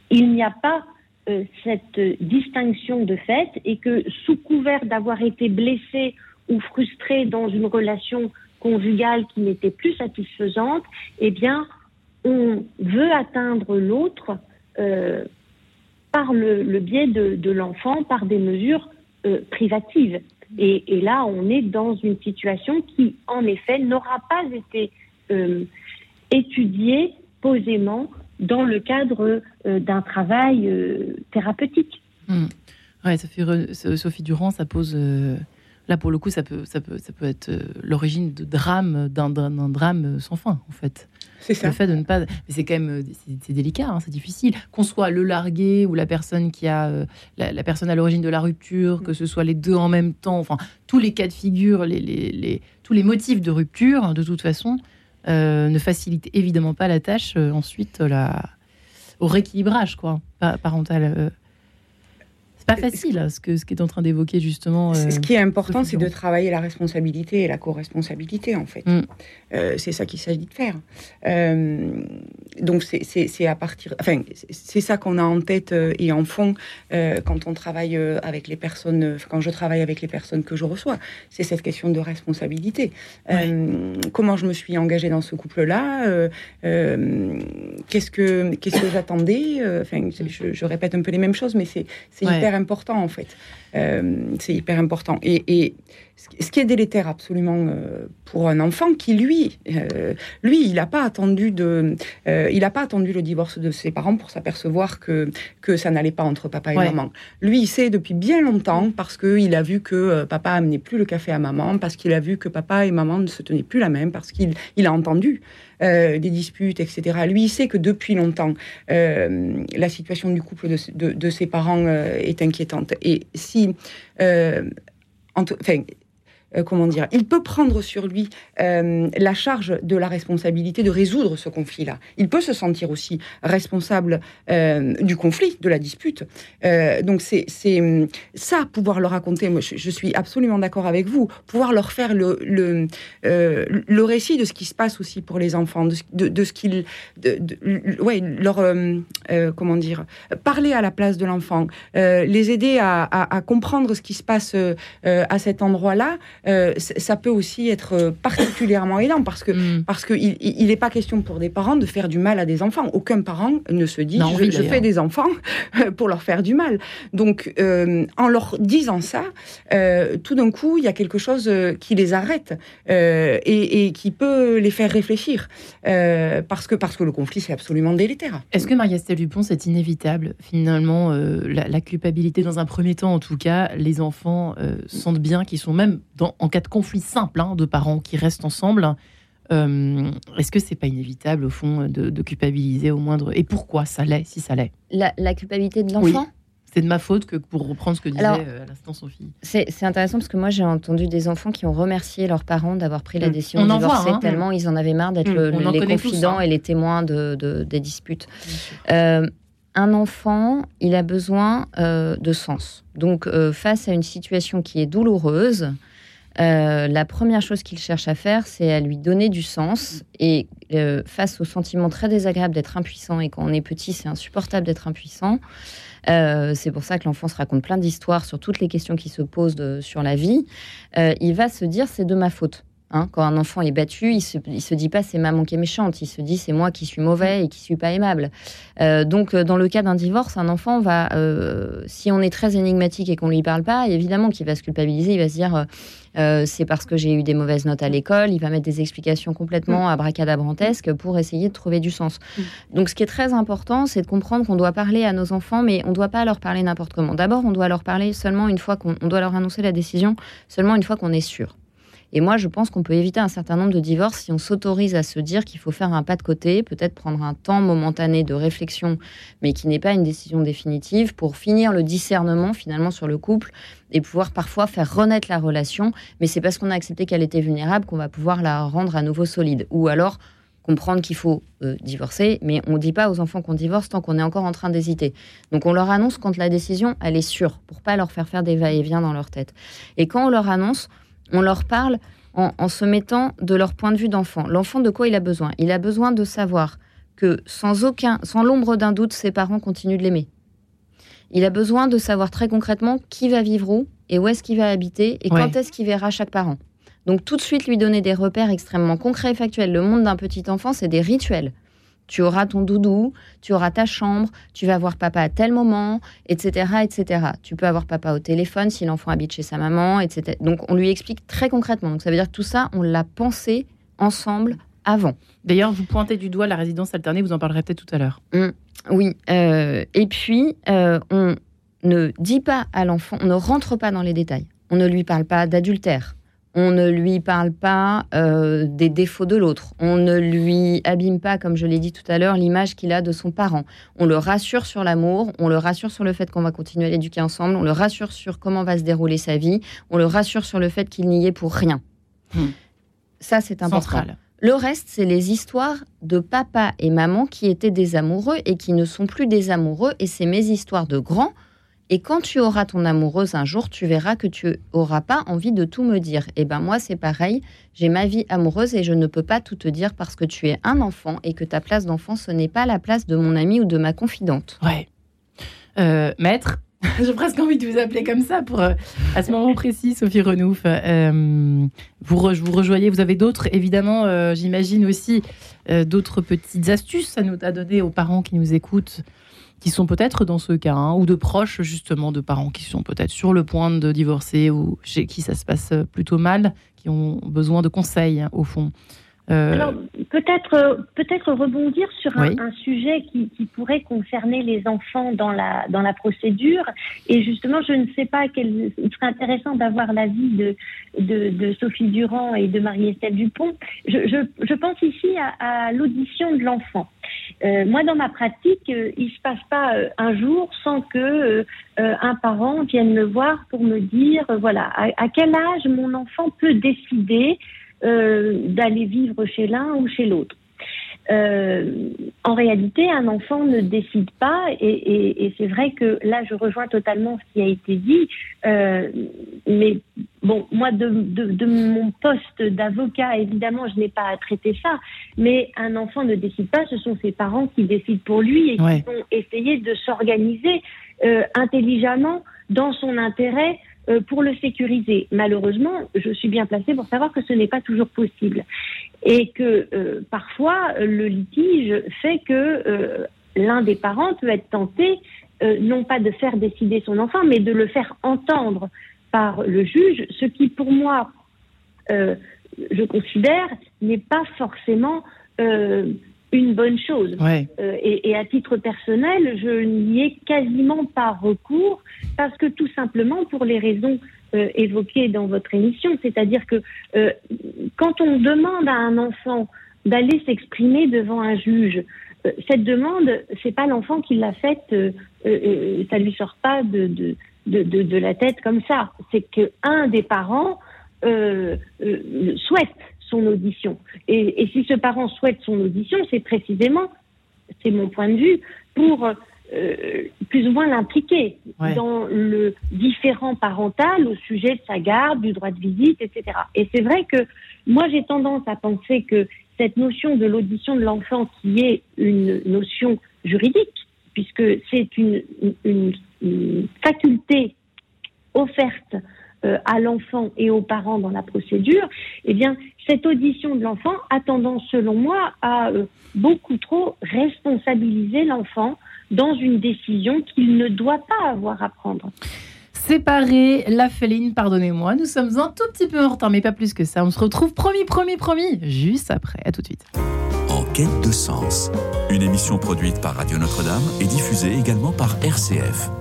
[SPEAKER 4] il n'y a pas euh, cette distinction de fait et que sous couvert d'avoir été blessé ou frustré dans une relation conjugale qui n'était plus satisfaisante, eh bien, on veut atteindre l'autre euh, par le, biais de, l'enfant, par des mesures euh, privatives. Et, là, on est dans une situation qui, en effet, n'aura pas été euh, étudiée posément dans le cadre d'un travail thérapeutique.
[SPEAKER 2] Mmh. Ouais, Sophie Durand, ça pose là pour le coup, ça peut, ça peut, ça peut être l'origine de drame, d'un drame sans fin, en fait. C'est ça. Le fait de ne pas. Mais c'est quand même. C'est délicat, hein, c'est difficile. Qu'on soit le largué ou la personne qui a. Euh, la, personne à l'origine de la rupture, que ce soit les deux en même temps, enfin, tous les cas de figure, les, les, tous les motifs de rupture, de toute façon, euh, ne facilitent évidemment pas la tâche euh, ensuite la, au rééquilibrage quoi, parental pas facile, ce que ce qui est en train d'évoquer justement.
[SPEAKER 3] ce qui est important, c'est de travailler la responsabilité et la co-responsabilité en fait. Mm. Euh, c'est ça qu'il s'agit de faire. Euh, donc c'est à partir, enfin c'est ça qu'on a en tête euh, et en fond quand on travaille avec les personnes, quand je travaille avec les personnes que je reçois, c'est cette question de responsabilité. comment je me suis engagée dans ce couple-là Qu'est-ce que qu'est-ce que j'attendais Enfin, je, je, répète un peu les mêmes choses, mais c'est hyper important en fait. Euh, c'est hyper important. Et, ce qui est délétère absolument euh, pour un enfant qui, lui, euh, lui, il n'a pas attendu de, il n'a pas attendu le divorce de ses parents pour s'apercevoir que que ça n'allait pas entre papa et maman. Lui, il sait depuis bien longtemps parce qu'il a vu que papa amenait plus le café à maman, parce qu'il a vu que papa et maman ne se tenaient plus la même, parce qu'il il a entendu des disputes, etc. Lui, il sait que depuis longtemps, la situation du couple de, de, de ses parents est inquiétante. Et si euh, enfin, euh, comment dire, il peut prendre sur lui euh, la charge de la responsabilité de résoudre ce conflit-là. Il peut se sentir aussi responsable euh, du conflit, de la dispute. donc c'est ça, pouvoir leur raconter. Moi, je, suis absolument d'accord avec vous. Pouvoir leur faire le le, le, récit de ce qui se passe aussi pour les enfants, de, ce qu'ils, ouais, leur comment dire, parler à la place de l'enfant, les aider à, à, comprendre ce qui se passe à cet endroit-là. Euh, ça peut aussi être euh, particulièrement aidant parce que mm. parce que il n'est pas question pour des parents de faire du mal à des enfants. Aucun parent ne se dit je, fais des enfants pour leur faire du mal. Donc euh, en leur disant ça, tout d'un coup il y a quelque chose qui les arrête et, qui peut les faire réfléchir parce que parce que le conflit c'est absolument délétère.
[SPEAKER 2] Est-ce que Maria-Estelle Dupont c'est inévitable finalement la, culpabilité dans un premier temps en tout cas les enfants sentent bien qu'ils sont même dans en cas de conflit simple hein, de parents qui restent ensemble, Est-ce que c'est pas inévitable au fond de, culpabiliser au moindre? Et pourquoi ça l'est, si ça l'est?
[SPEAKER 5] La, culpabilité de l'enfant?
[SPEAKER 2] C'est de ma faute que pour reprendre ce que disait à l'instant Sophie.
[SPEAKER 5] C'est intéressant parce que moi j'ai entendu des enfants qui ont remercié leurs parents d'avoir pris la mm. décision de divorcer hein. tellement ils en avaient marre d'être mm. les confidents hein. et les témoins de, des disputes un enfant, il a besoin euh, de sens. Donc, euh, face à une situation qui est douloureuse, euh, la première chose qu'il cherche à faire, c'est à lui donner du sens. Et face au sentiment très désagréable d'être impuissant, et quand on est petit, c'est insupportable d'être impuissant, c'est pour ça que l'enfant se raconte plein d'histoires sur toutes les questions qui se posent sur la vie, il va se dire c'est de ma faute. Hein, quand un enfant est battu, il se, se dit pas c'est maman qui est méchante, il se dit c'est moi qui suis mauvais et qui suis pas aimable. Euh, donc euh, dans le cas d'un divorce, un enfant va, euh, si on est très énigmatique et qu'on lui parle pas, évidemment qu'il va se culpabiliser, il va se dire c'est parce que j'ai eu des mauvaises notes à l'école, il va mettre des explications complètement mm. abracadabrantesques pour essayer de trouver du sens. Mm. Donc ce qui est très important, c'est de comprendre qu'on doit parler à nos enfants, mais on ne doit pas leur parler n'importe comment. D'abord, on doit leur parler seulement une fois qu'on doit leur annoncer la décision, seulement une fois qu'on est sûr. Et moi, je pense qu'on peut éviter un certain nombre de divorces si on s'autorise à se dire qu'il faut faire un pas de côté, peut-être prendre un temps momentané de réflexion, mais qui n'est pas une décision définitive, pour finir le discernement finalement sur le couple et pouvoir parfois faire renaître la relation. Mais c'est parce qu'on a accepté qu'elle était vulnérable qu'on va pouvoir la rendre à nouveau solide. Ou alors comprendre qu'il faut euh, divorcer, mais on ne dit pas aux enfants qu'on divorce tant qu'on est encore en train d'hésiter. Donc on leur annonce quand la décision, elle est sûre, pour pas leur faire faire des va-et-vient dans leur tête. Et quand on leur annonce, on leur parle en, se mettant de leur point de vue d'enfant. L'enfant, de quoi il a besoin? Il a besoin de savoir que sans aucun, sans l'ombre d'un doute, ses parents continuent de l'aimer. Il a besoin de savoir très concrètement qui va vivre où et où est-ce qu'il va habiter et quand est-ce qu'il verra chaque parent. Donc tout de suite lui donner des repères extrêmement concrets et factuels. Le monde d'un petit enfant, c'est des rituels tu auras ton doudou, tu auras ta chambre, tu vas voir papa à tel moment, etc., etc. Tu peux avoir papa au téléphone si l'enfant habite chez sa maman, etc. Donc on lui explique très concrètement. Donc ça veut dire que tout ça, on l'a pensé ensemble avant.
[SPEAKER 2] D'ailleurs, vous pointez du doigt la résidence alternée, vous en parlerez peut-être tout à l'heure.
[SPEAKER 5] Mmh, oui. Euh, et puis, euh, on ne dit pas à l'enfant, on ne rentre pas dans les détails. On ne lui parle pas d'adultère. On ne lui parle pas euh, des défauts de l'autre. On ne lui abîme pas, comme je l'ai dit tout à l'heure, l'image qu'il a de son parent. On le rassure sur l'amour, on le rassure sur le fait qu'on va continuer à l'éduquer ensemble, on le rassure sur comment va se dérouler sa vie, on le rassure sur le fait qu'il n'y est pour rien. Hmm. Ça, c'est important. Le reste, c'est les histoires de papa et maman qui étaient des amoureux et qui ne sont plus des amoureux. Et c'est mes histoires de grands et quand tu auras ton amoureuse un jour, tu verras que tu auras pas envie de tout me dire. Et eh ben moi, c'est pareil. J'ai ma vie amoureuse et je ne peux pas tout te dire parce que tu es un enfant et que ta place d'enfant, ce n'est pas la place de mon ami ou de ma confidente.
[SPEAKER 2] Ouais. Euh, maître, j'ai presque envie de vous appeler comme ça pour euh, à ce moment précis, Sophie Renouf. Euh, vous, vous rejoignez, vous avez d'autres, évidemment, j'imagine aussi d'autres petites astuces à nous à donner aux parents qui nous écoutent qui sont peut-être dans ce cas, hein, ou de proches justement de parents qui sont peut-être sur le point de divorcer ou chez qui ça se passe plutôt mal, qui ont besoin de conseils au fond.
[SPEAKER 4] Euh, Alors, peut-être peut-être rebondir sur un, sujet qui, pourrait concerner les enfants dans la dans la procédure et justement je ne sais pas quel il serait intéressant d'avoir l'avis de, de, de Sophie Durand et de Marie-Estelle Dupont. Je, je, je, pense ici à, à l'audition de l'enfant. Euh, moi, dans ma pratique, euh, il se passe pas euh, un jour sans que un parent vienne me voir pour me dire, voilà, à, quel âge mon enfant peut décider d'aller vivre chez l'un ou chez l'autre. Euh, en réalité, un enfant ne décide pas, et, c'est vrai que là, je rejoins totalement ce qui a été dit. Euh, mais bon, moi, de, mon poste d'avocat, évidemment, je n'ai pas à traiter ça. Mais un enfant ne décide pas, ce sont ses parents qui décident pour lui et qui vont essayer de s'organiser euh, intelligemment dans son intérêt euh, pour le sécuriser. Malheureusement, je suis bien placée pour savoir que ce n'est pas toujours possible et que euh, parfois le litige fait que euh, l'un des parents peut être tenté non pas de faire décider son enfant, mais de le faire entendre par le juge, ce qui pour moi, je considère, n'est pas forcément une bonne chose. Euh, et, à titre personnel, je n'y ai quasiment pas recours parce que tout simplement pour les raisons euh, évoquées dans votre émission, c'est-à-dire que euh, quand on demande à un enfant d'aller s'exprimer devant un juge, cette demande, c'est pas l'enfant qui l'a faite, ça lui sort pas de, de, de, de, la tête comme ça. C'est que un des parents souhaite son audition. Et, si ce parent souhaite son audition, c'est précisément, c'est mon point de vue, pour euh, plus ou moins l'impliquer dans le différent parental au sujet de sa garde, du droit de visite, etc. Et c'est vrai que moi j'ai tendance à penser que cette notion de l'audition de l'enfant, qui est une notion juridique, puisque c'est une, une, faculté offerte euh, à l'enfant et aux parents dans la procédure, eh bien, cette audition de l'enfant a tendance, selon moi, à euh, beaucoup trop responsabiliser l'enfant dans une décision qu'il ne doit pas avoir à prendre.
[SPEAKER 2] Séparer la féline, pardonnez-moi, nous sommes un tout petit peu en retard, mais pas plus que ça. On se retrouve promis, promis, promis, juste après. À tout de suite.
[SPEAKER 1] En quête de sens, une émission produite par Radio Notre-Dame et diffusée également par RCF.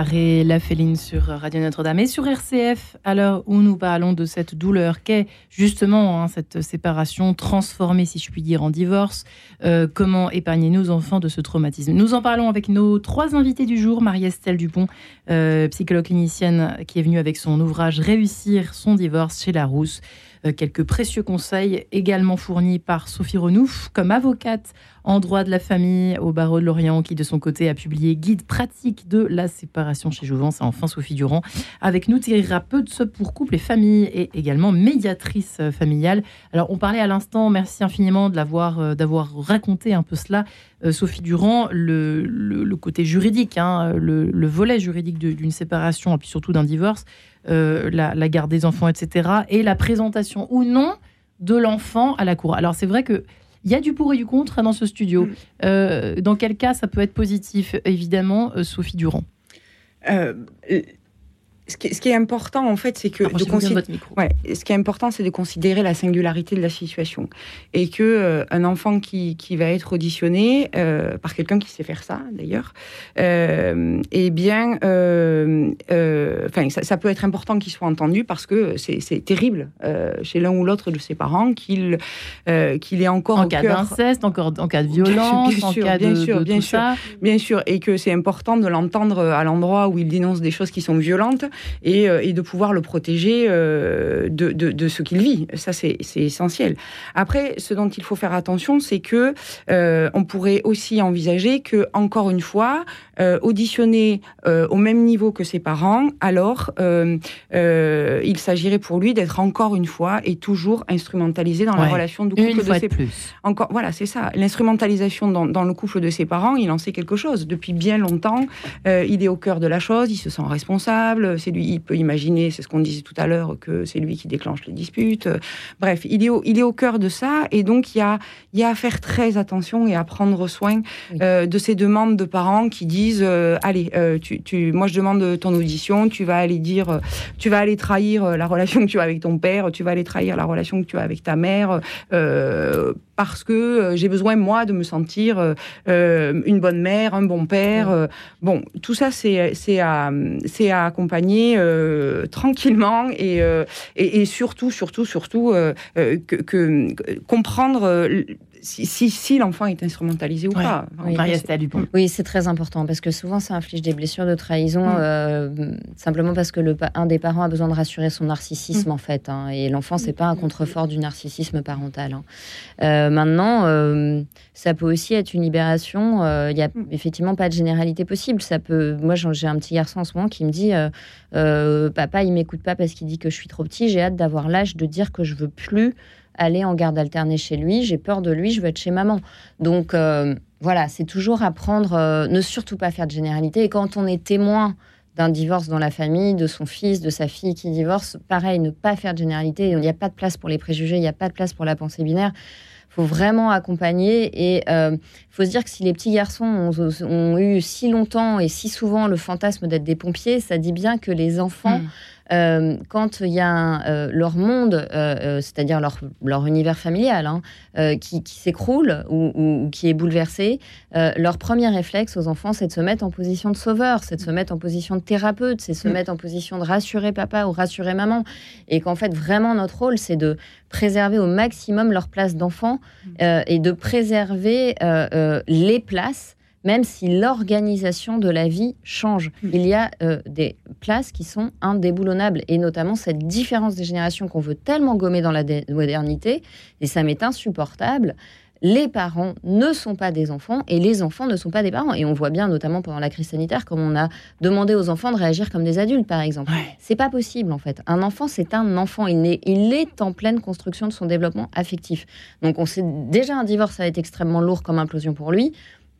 [SPEAKER 2] La féline sur Radio Notre-Dame et sur RCF, à l'heure où nous parlons de cette douleur qu'est justement hein, cette séparation transformée, si je puis dire, en divorce. Euh, comment épargner nos enfants de ce traumatisme? Nous en parlons avec nos trois invités du jour. Marie-Estelle Dupont, euh, psychologue clinicienne, qui est venue avec son ouvrage Réussir son divorce chez Larousse. Euh, quelques précieux conseils également fournis par Sophie Renouf comme avocate en droit de la famille au barreau de Lorient qui de son côté a publié Guide pratique de la séparation chez Jouvence enfin Sophie Durand avec nous thérapeute pour couple et famille et également médiatrice euh, familiale. Alors on parlait à l'instant, merci infiniment euh, d'avoir raconté un peu cela Sophie Durand, le, côté juridique, hein, le, volet juridique d'une séparation et puis surtout d'un divorce, euh, la, garde des enfants, etc. Et la présentation ou non de l'enfant à la cour. Alors c'est vrai que il y a du pour et du contre dans ce studio. Mm. Euh, dans quel cas ça peut être positif? Évidemment, euh, Sophie Durand
[SPEAKER 3] ce qui, est, important en fait, c'est que de ouais, ce qui est important, c'est de considérer la singularité de la situation. Et que euh, un enfant qui, qui, va être auditionné euh, par quelqu'un qui sait faire ça d'ailleurs, euh, eh bien, euh, ça, ça, peut être important qu'il soit entendu parce que c'est terrible chez l'un ou l'autre de ses parents qu'il qu'il est encore
[SPEAKER 2] en cas d'inceste, encore en cas de violence, bien sûr, en cas
[SPEAKER 3] bien
[SPEAKER 2] de,
[SPEAKER 3] sûr, bien
[SPEAKER 2] sûr,
[SPEAKER 3] bien sûr, et que c'est important de l'entendre à l'endroit où il dénonce des choses qui sont violentes euh, et, de pouvoir le protéger euh, de, de, ce qu'il vit. Ça, c'est essentiel. Après, ce dont il faut faire attention, c'est que euh, on pourrait aussi envisager que, encore une fois, auditionner au même niveau que ses parents, alors il s'agirait pour lui d'être encore une fois et toujours instrumentalisé dans la relation de couple
[SPEAKER 2] de
[SPEAKER 3] ses
[SPEAKER 2] plus.
[SPEAKER 3] Encore, voilà, c'est ça. L'instrumentalisation dans, dans, le couple de ses parents, il en sait quelque chose. Depuis bien longtemps, il est au cœur de la chose, il se sent responsable, c'est lui, il peut imaginer, c'est ce qu'on disait tout à l'heure, que c'est lui qui déclenche les disputes. Bref, il est au, il est au cœur de ça, et donc il y a, il y a à faire très attention et à prendre soin euh, de ces demandes de parents qui disent euh, allez, euh, tu, tu, moi je demande ton audition, tu vas aller dire, tu vas aller trahir la relation que tu as avec ton père, tu vas aller trahir la relation que tu as avec ta mère parce que j'ai besoin, moi, de me sentir euh, une bonne mère, un bon père. bon, tout ça, c'est à, à accompagner tranquillement et, et, surtout, surtout, surtout, que, que, comprendre si, si, l'enfant est instrumentalisé ou pas.
[SPEAKER 5] Oui, oui c'est très important parce que souvent ça inflige des blessures de trahison mm. euh, simplement parce que le, un des parents a besoin de rassurer son narcissisme mm. en fait. Hein, et l'enfant, c'est pas un contrefort du narcissisme parental. Hein. Euh, maintenant, euh, ça peut aussi être une libération. Il n'y a mm. effectivement pas de généralité possible. Ça peut. Moi, j'ai un petit garçon en ce moment qui me dit Papa, il m'écoute pas parce qu'il dit que je suis trop petit. J'ai hâte d'avoir l'âge de dire que je veux plus aller en garde alternée chez lui, j'ai peur de lui, je veux être chez maman. Donc euh, voilà, c'est toujours apprendre, euh, ne surtout pas faire de généralité. Et quand on est témoin d'un divorce dans la famille, de son fils, de sa fille qui divorce, pareil, ne pas faire de généralité. Il n'y a pas de place pour les préjugés, il n'y a pas de place pour la pensée binaire. Il faut vraiment accompagner et il euh, faut se dire que si les petits garçons ont, eu si longtemps et si souvent le fantasme d'être des pompiers, ça dit bien que les enfants... Hmm. Euh, quand il y a euh, leur monde, euh, c'est-à-dire leur, leur, univers familial, hein, qui, s'écroule ou, qui est bouleversé, leur premier réflexe aux enfants, c'est de se mettre en position de sauveur, c'est de se mettre en position de thérapeute, c'est de se mm. mettre en position de rassurer papa ou rassurer maman. Et qu'en fait, vraiment, notre rôle, c'est de préserver au maximum leur place d'enfant mm. et de préserver les places même si l'organisation de la vie change. Hmm. Il y a euh, des places qui sont indéboulonnables, et notamment cette différence des générations qu'on veut tellement gommer dans la modernité, et ça m'est insupportable. Les parents ne sont pas des enfants et les enfants ne sont pas des parents. Et on voit bien, notamment pendant la crise sanitaire, comme on a demandé aux enfants de réagir comme des adultes, par exemple. C'est pas possible, en fait. Un enfant, c'est un enfant. Il est, il est en pleine construction de son développement affectif. Donc, on sait déjà un divorce, ça va être extrêmement lourd comme implosion pour lui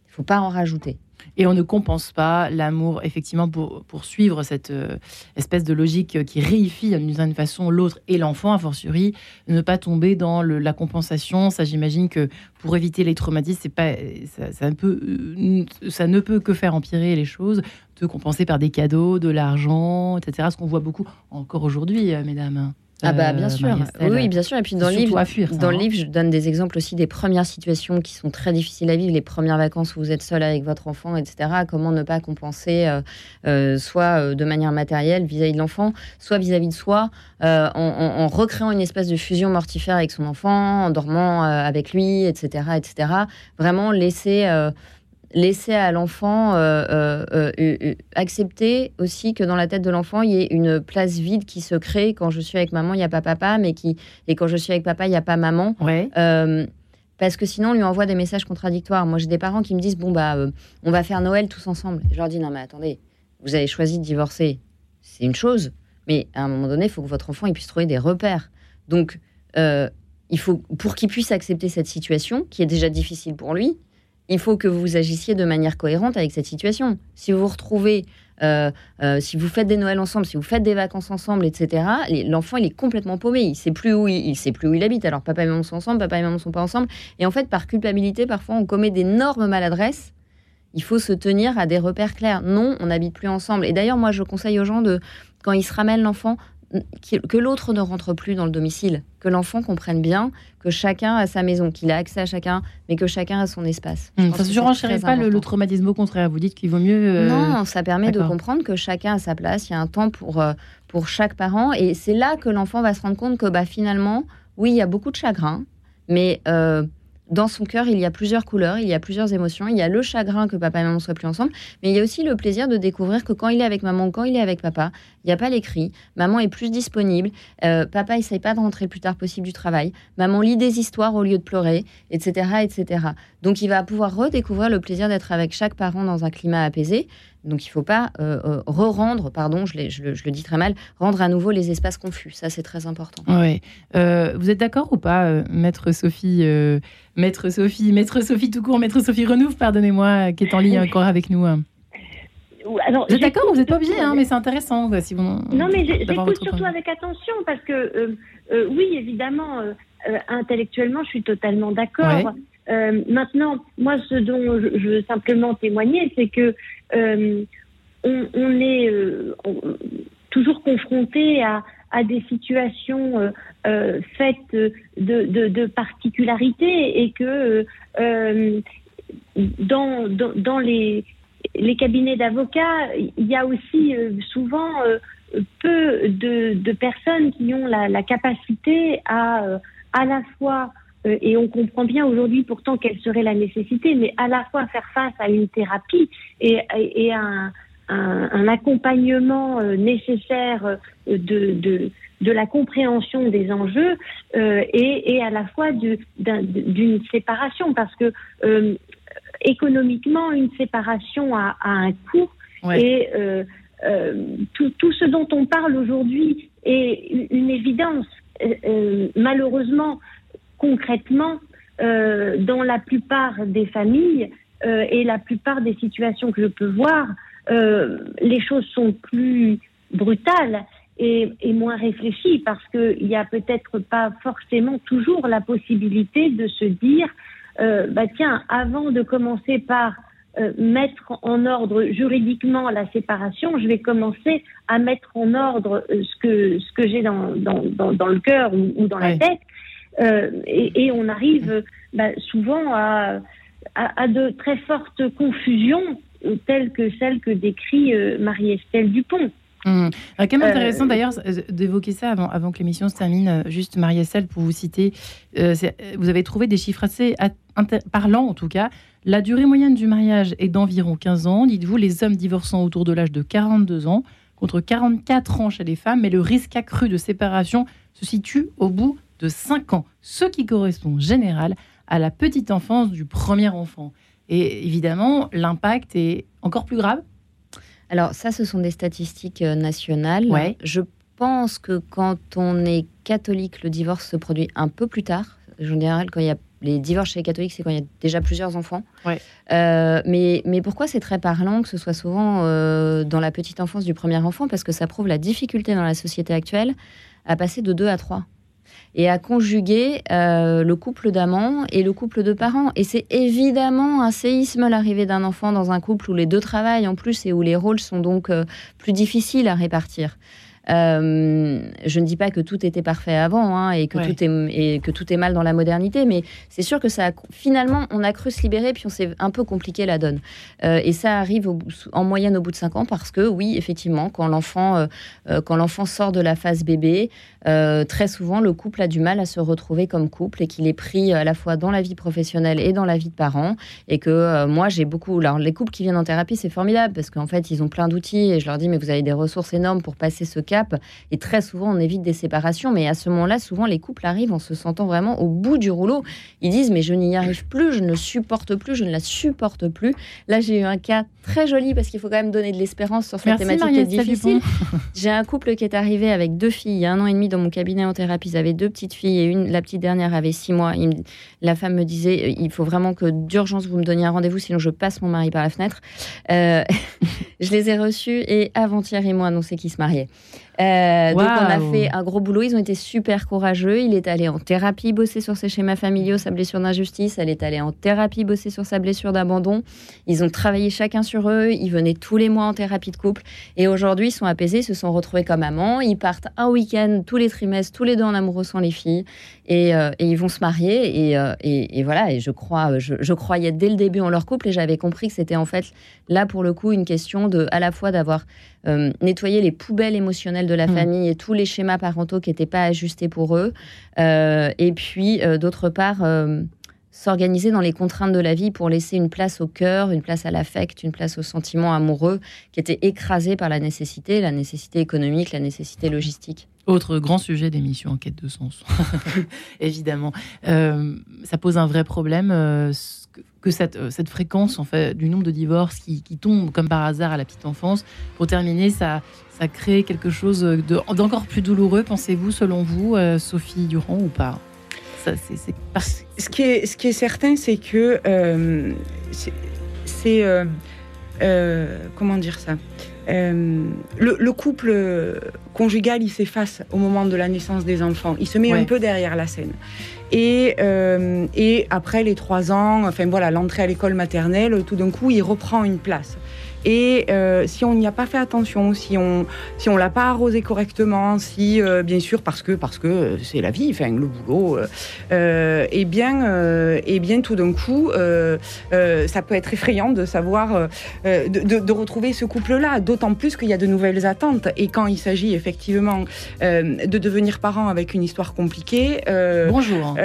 [SPEAKER 5] faut pas en rajouter.
[SPEAKER 2] Et on ne compense pas l'amour, effectivement, pour, pour suivre cette euh, espèce de logique qui réifie d'une certaine façon l'autre et l'enfant, a fortiori, ne pas tomber dans la compensation. Ça, j'imagine que pour éviter les traumatismes, c'est pas, ça, ça, euh, ça ne peut que faire empirer les choses, de compenser par des cadeaux, de l'argent, etc. Ce qu'on voit beaucoup encore aujourd'hui, euh, mesdames.
[SPEAKER 5] Ah bah bien sûr, oui bien sûr. Et puis dans le livre, fuir, dans le
[SPEAKER 2] hein.
[SPEAKER 5] livre, je donne des exemples aussi des premières situations qui sont très difficiles à vivre, les premières vacances où vous êtes seul avec votre enfant, etc. Comment ne pas compenser, euh, euh, soit euh, de manière matérielle vis-à-vis de l'enfant, soit vis-à-vis de soi, en, en, recréant une espèce de fusion mortifère avec son enfant, en dormant avec lui, etc., etc. Vraiment laisser laisser à l'enfant euh, euh, euh, accepter aussi que dans la tête de l'enfant, il y ait une place vide qui se crée. Quand je suis avec maman, il n'y a pas papa, mais qui et quand je suis avec papa, il n'y a pas maman. parce que sinon, on lui envoie des messages contradictoires. Moi, j'ai des parents qui me disent bon bah, on va faire Noël tous ensemble. je leur dis non mais attendez, vous avez choisi de divorcer, c'est une chose, mais à un moment donné, il faut que votre enfant il puisse trouver des repères. Donc il faut, pour qu'il puisse accepter cette situation, qui est déjà difficile pour lui, il faut que vous agissiez de manière cohérente avec cette situation. Si vous vous retrouvez, euh, euh, si vous faites des Noëls ensemble, si vous faites des vacances ensemble, etc., l'enfant, il est complètement paumé. Il sait plus où il, sait plus où il habite. Alors, papa et maman sont ensemble, papa et maman sont pas ensemble. Et en fait, par culpabilité, parfois, on commet d'énormes maladresses. Il faut se tenir à des repères clairs. Non, on n'habite plus ensemble. Et d'ailleurs, moi, je conseille aux gens de, quand ils se ramènent l'enfant, que l'autre ne rentre plus dans le domicile, que l'enfant comprenne bien que chacun a sa maison, qu'il a accès à chacun, mais que chacun a son espace.
[SPEAKER 2] Je mmh, pas le, traumatisme, au contraire. Vous dites qu'il vaut mieux.
[SPEAKER 5] Euh, non, ça permet de comprendre que chacun a sa place. Il y a un temps pour, euh, pour chaque parent. Et c'est là que l'enfant va se rendre compte que bah, finalement, oui, il y a beaucoup de chagrin, mais euh, dans son cœur, il y a plusieurs couleurs, il y a plusieurs émotions. Il y a le chagrin que papa et maman soient plus ensemble, mais il y a aussi le plaisir de découvrir que quand il est avec maman, quand il est avec papa, il n'y a pas les cris. Maman est plus disponible. Euh, papa essaye pas de rentrer le plus tard possible du travail. Maman lit des histoires au lieu de pleurer, etc., etc. Donc il va pouvoir redécouvrir le plaisir d'être avec chaque parent dans un climat apaisé. Donc il ne faut pas euh, euh, re-rendre, pardon, je, le dis très mal, rendre à nouveau les espaces confus. Ça, c'est très important.
[SPEAKER 2] Oui. Euh, vous êtes d'accord ou pas, maître Sophie, maître Sophie, maître Sophie tout court, maître Sophie Renouf, pardonnez-moi, qui est en ligne encore avec nous hein. alors, vous êtes d'accord Vous n'êtes pas obligé, hein, mais c'est intéressant. si vous,
[SPEAKER 4] non, mais j'écoute surtout avec attention parce que, oui, évidemment, intellectuellement, je suis totalement d'accord. Euh, maintenant, moi, ce dont je, veux simplement témoigner, c'est que euh, on, est euh, toujours confronté à, des situations faites de, particularités et que dans, les, cabinets d'avocats, il y a aussi souvent peu de, personnes qui ont la, la capacité à à la fois euh, et on comprend bien aujourd'hui pourtant quelle serait la nécessité, mais à la fois faire face à une thérapie et, et un, un, accompagnement euh, nécessaire euh, de, de, de, la compréhension des enjeux et, et, à la fois d'une séparation, parce que économiquement, une séparation a, a un coût et tout, tout, ce dont on parle aujourd'hui est une évidence. malheureusement, concrètement, euh, dans la plupart des familles euh, et la plupart des situations que je peux voir, euh, les choses sont plus brutales et, moins réfléchies parce qu'il n'y a peut-être pas forcément toujours la possibilité de se dire, bah tiens, avant de commencer par mettre en ordre juridiquement la séparation, je vais commencer à mettre en ordre ce que ce que j'ai dans, dans, le cœur ou, dans la tête euh, et, on arrive bah, souvent à, à, de très fortes confusions euh, telles que celles que décrit euh, Marie-Estelle Dupont.
[SPEAKER 2] Mmh. quand même intéressant d'ailleurs d'évoquer ça avant, avant que l'émission se termine. Juste Marie-Estelle, pour vous citer, vous avez trouvé des chiffres assez parlants en tout cas. La durée moyenne du mariage est d'environ 15 ans. Dites-vous, les hommes divorçant autour de l'âge de 42 ans contre 44 ans chez les femmes, mais le risque accru de séparation se situe au bout de 5 ans, ce qui correspond en général à la petite enfance du premier enfant. Et évidemment, l'impact est encore plus grave.
[SPEAKER 5] Alors ça, ce sont des statistiques euh, nationales. Je pense que quand on est catholique, le divorce se produit un peu plus tard. En général, quand il y a les divorces chez les catholiques, c'est quand il y a déjà plusieurs enfants. Euh, mais, mais pourquoi c'est très parlant que ce soit souvent euh, dans la petite enfance du premier enfant? Parce que ça prouve la difficulté dans la société actuelle à passer de 2 à 3 et à conjuguer euh, le couple d'amants et le couple de parents. Et c'est évidemment un séisme l'arrivée d'un enfant dans un couple où les deux travaillent en plus et où les rôles sont donc euh, plus difficiles à répartir. Euh, je ne dis pas que tout était parfait avant hein, et, que tout est, et que tout est mal dans la modernité, mais c'est sûr que ça finalement, on a cru se libérer, puis on s'est un peu compliqué la donne. Euh, et ça arrive en moyenne au bout de 5 ans parce que, oui, effectivement, quand l'enfant euh, quand l'enfant sort de la phase bébé, très souvent, le couple a du mal à se retrouver comme couple et qu'il est pris à la fois dans la vie professionnelle et dans la vie de parents. Et que moi, j'ai beaucoup. Alors, les couples qui viennent en thérapie, c'est formidable parce qu'en fait, ils ont plein d'outils et je leur dis, mais vous avez des ressources énormes pour passer ce cap. Et très souvent, on évite des séparations. Mais à ce moment-là, souvent, les couples arrivent en se sentant vraiment au bout du rouleau. Ils disent, mais je n'y arrive plus, je ne supporte plus, je ne la supporte plus. Là, j'ai eu un cas très joli parce qu'il faut quand même donner de l'espérance sur cette thématique qui est difficile. J'ai un couple qui est arrivé avec deux filles il y a un an et demi dans mon cabinet en thérapie. Ils avaient deux petites filles et une, la petite dernière avait six mois. la femme me disait, il faut vraiment que d'urgence vous me donniez un rendez-vous, sinon je passe mon mari par la fenêtre. Euh, je les ai reçus et avant-hier, ils m'ont annoncé qu'ils se mariaient. Euh, donc on a fait un gros boulot. Ils ont été super courageux. Il est allé en thérapie bosser sur ses schémas familiaux, sa blessure d'injustice. Elle est allée en thérapie bosser sur sa blessure d'abandon. Ils ont travaillé chacun sur eux. Ils venaient tous les mois en thérapie de couple. Et aujourd'hui, ils sont apaisés, ils se sont retrouvés comme amants. Ils partent un week-end tous les trimestres, tous les deux en amoureux sans les filles. Et, euh, ils vont se marier. Euh, et, et, voilà. Et je crois, je, je, croyais dès le début en leur couple et j'avais compris que c'était en fait là pour le coup une question de à la fois d'avoir euh, nettoyer les poubelles émotionnelles de la mm. famille et tous les schémas parentaux qui n'étaient pas ajustés pour eux. Euh, et puis, euh, d'autre part, s'organiser dans les contraintes de la vie pour laisser une place au cœur, une place à l'affect, une place au sentiment amoureux qui était écrasé par la nécessité, la nécessité économique, la nécessité logistique.
[SPEAKER 2] Autre grand sujet d'émission, enquête de sens, évidemment. ça pose un vrai problème que cette, euh, cette, fréquence en fait, du nombre de divorces qui, qui, tombe comme par hasard à la petite enfance, pour terminer, ça, ça crée quelque chose d'encore plus douloureux, pensez-vous, selon vous, euh, Sophie Durand, ou pas?
[SPEAKER 3] Ça, ce, qui est, ce qui est certain, c'est que euh, c'est... comment dire ça? Le, couple conjugal, il s'efface au moment de la naissance des enfants. Il se met un peu derrière la scène. Et, euh, et après les trois ans, enfin voilà, l'entrée à l'école maternelle, tout d'un coup, il reprend une place. Et euh, si on n'y a pas fait attention, si on si on l'a pas arrosé correctement, si euh, bien sûr parce que parce que c'est la vie, enfin le boulot, euh, et bien et bien tout d'un coup, ça peut être effrayant de savoir de, de, retrouver ce couple-là. D'autant plus qu'il y a de nouvelles attentes. Et quand il s'agit effectivement de devenir parent avec une histoire compliquée,
[SPEAKER 2] bonjour.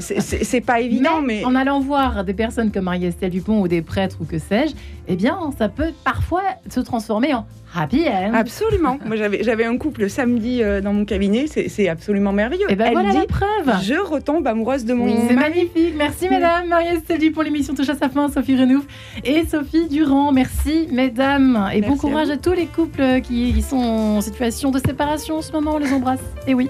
[SPEAKER 3] c'est pas évident, mais,
[SPEAKER 2] mais, en allant voir des personnes comme Marie-Estelle Dupont ou des prêtres ou que sais-je, eh bien, ça peut parfois se transformer en happy end.
[SPEAKER 3] Absolument. Moi, j'avais un couple samedi euh, dans mon cabinet. C'est absolument merveilleux.
[SPEAKER 2] Et eh ben voilà la preuve.
[SPEAKER 3] Je retombe amoureuse de mon.
[SPEAKER 2] c'est magnifique. Merci, mesdames. Marie-Estelle pour l'émission Touche à sa fin. Sophie Renouf et Sophie Durand. Merci, mesdames. Et bon courage à, tous les couples qui, qui sont en situation de séparation en ce moment. On les embrasse. Et oui.